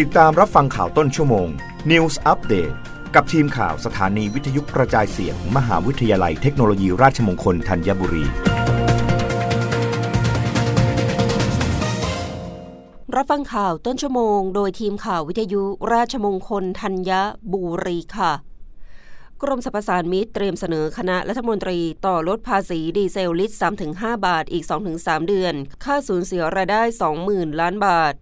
ติดตามรับฟังข่าวต้นชั่วโมง News Update กับทีมข่าวสถานีวิทยุกระจายเสียงมหาวิทยาลัยเทคโนโลยีราชมงคลธัญบุรี รับฟังข่าวต้นชั่วโมง โดยทีมข่าววิทยุราชมงคลธัญบุรีค่ะ กรมสรรพสานมิตรเตรียมเสนอคณะรัฐมนตรีต่อลดภาษีดีเซลลิตร3-5 บาทอีก 2-3 เดือน ค่าสูญเสียรายได้ 20,000 ล้านบาท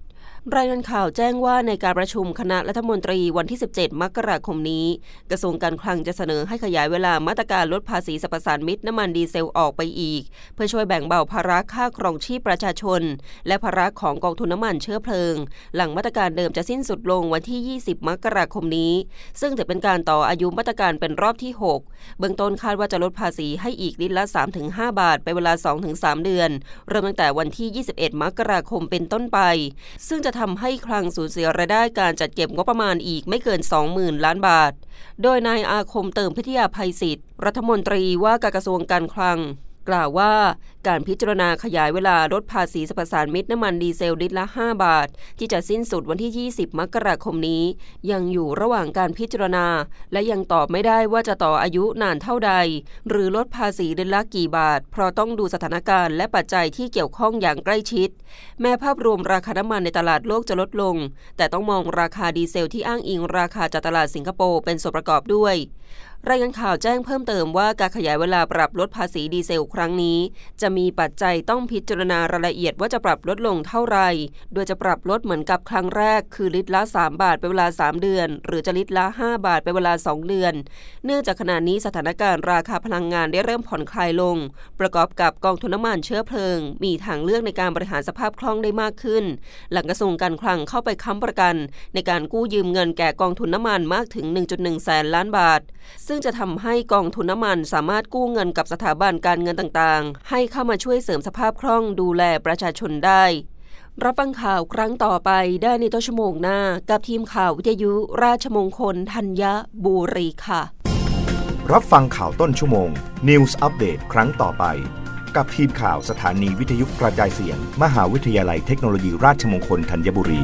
รายงานข่าวแจ้งว่าในการประชุมคณะรัฐมนตรีวันที่ 17 มกราคมนี้ กระทรวงการคลังจะเสนอให้ขยายเวลามาตรการลดภาษีสรรพสานมิตรน้ำมันดีเซลออกไปอีก เพื่อช่วยแบ่งเบาภาระค่าครองชีพประชาชน และภาระของกองทุนน้ำมันเชื้อเพลิง หลังมาตรการเดิมจะสิ้นสุดลงวันที่ 20 มกราคมนี้ ซึ่งจะเป็นการต่ออายุมาตรการเป็นรอบที่ 6 เบื้องต้นคาดว่าจะลดภาษีให้อีกลิตรละ 3-5 บาทไปเวลา 2-3 เดือน เริ่มตั้งแต่วันที่ 21 มกราคมเป็นต้นไป ซึ่งจะะทำให้คลังสูญเสียรายได้การจัดเก็บงบประมาณอีกไม่เกิน 20,000 ล้านบาท โดยนายอาคมเติมพิทยาภัยศิษย์รัฐมนตรีว่าการกระทรวงการคลัง กล่าวว่า การพิจารณาขยายเวลาลดภาษีสรรพสานมิตรน้ำมันดีเซลลิตรละ 5 บาท ที่จะสิ้นสุดวันที่ 20 มกราคมนี้ ยังอยู่ระหว่างการพิจารณา และยังตอบไม่ได้ว่าจะต่ออายุนานเท่าใด หรือลดภาษีเดือนละกี่บาท เพราะต้องดูสถานการณ์และปัจจัยที่เกี่ยวข้องอย่างใกล้ชิด แม้ภาพรวมราคาน้ำมันในตลาดโลกจะลดลง แต่ต้องมองราคาดีเซลที่อ้างอิงราคาจากตลาดสิงคโปร์เป็นส่วนประกอบด้วย รายงานข่าวแจ้งเพิ่มเติมว่าการขยายเวลาปรับลดภาษีดีเซลครั้งนี้ จะมีปัจจัยต้องพิจารณารายละเอียดว่าจะปรับลดลงเท่าไหร่ โดยจะปรับลดเหมือนกับครั้งแรก คือลิตรละ 3 บาทเป็นเวลา 3 เดือน หรือจะลิตรละ 5 บาทเป็นเวลา 2 เดือน เนื่องจากขณะนี้สถานการณ์ราคาพลังงานได้เริ่มผ่อนคลายลง ประกอบกับกองทุนน้ำมันเชื้อเพลิง มีทางเลือกในการบริหารสภาพคล่องได้มากขึ้น หลังกระทรวงการคลังเข้าไปค้ำประกัน ในการกู้ยืมเงินแก่กองทุนน้ำมันมากถึง 1.1 แสนล้านบาทซึ่งจะทำให้กองทุนน้ำมันสามารถกู้เงินกับสถาบันการเงินต่างๆ ให้เข้ามาช่วยเสริมสภาพคล่องดูแลประชาชนได้ รับฟังข่าวครั้งต่อไปได้ในต้นชั่วโมงหน้า กับทีมข่าววิทยุราชมงคลธัญบุรีค่ะ รับฟังข่าวต้นชั่วโมง News อัปเดตครั้งต่อไป กับทีมข่าวสถานีวิทยุกระจายเสียง มหาวิทยาลัยเทคโนโลยีราชมงคลธัญบุรี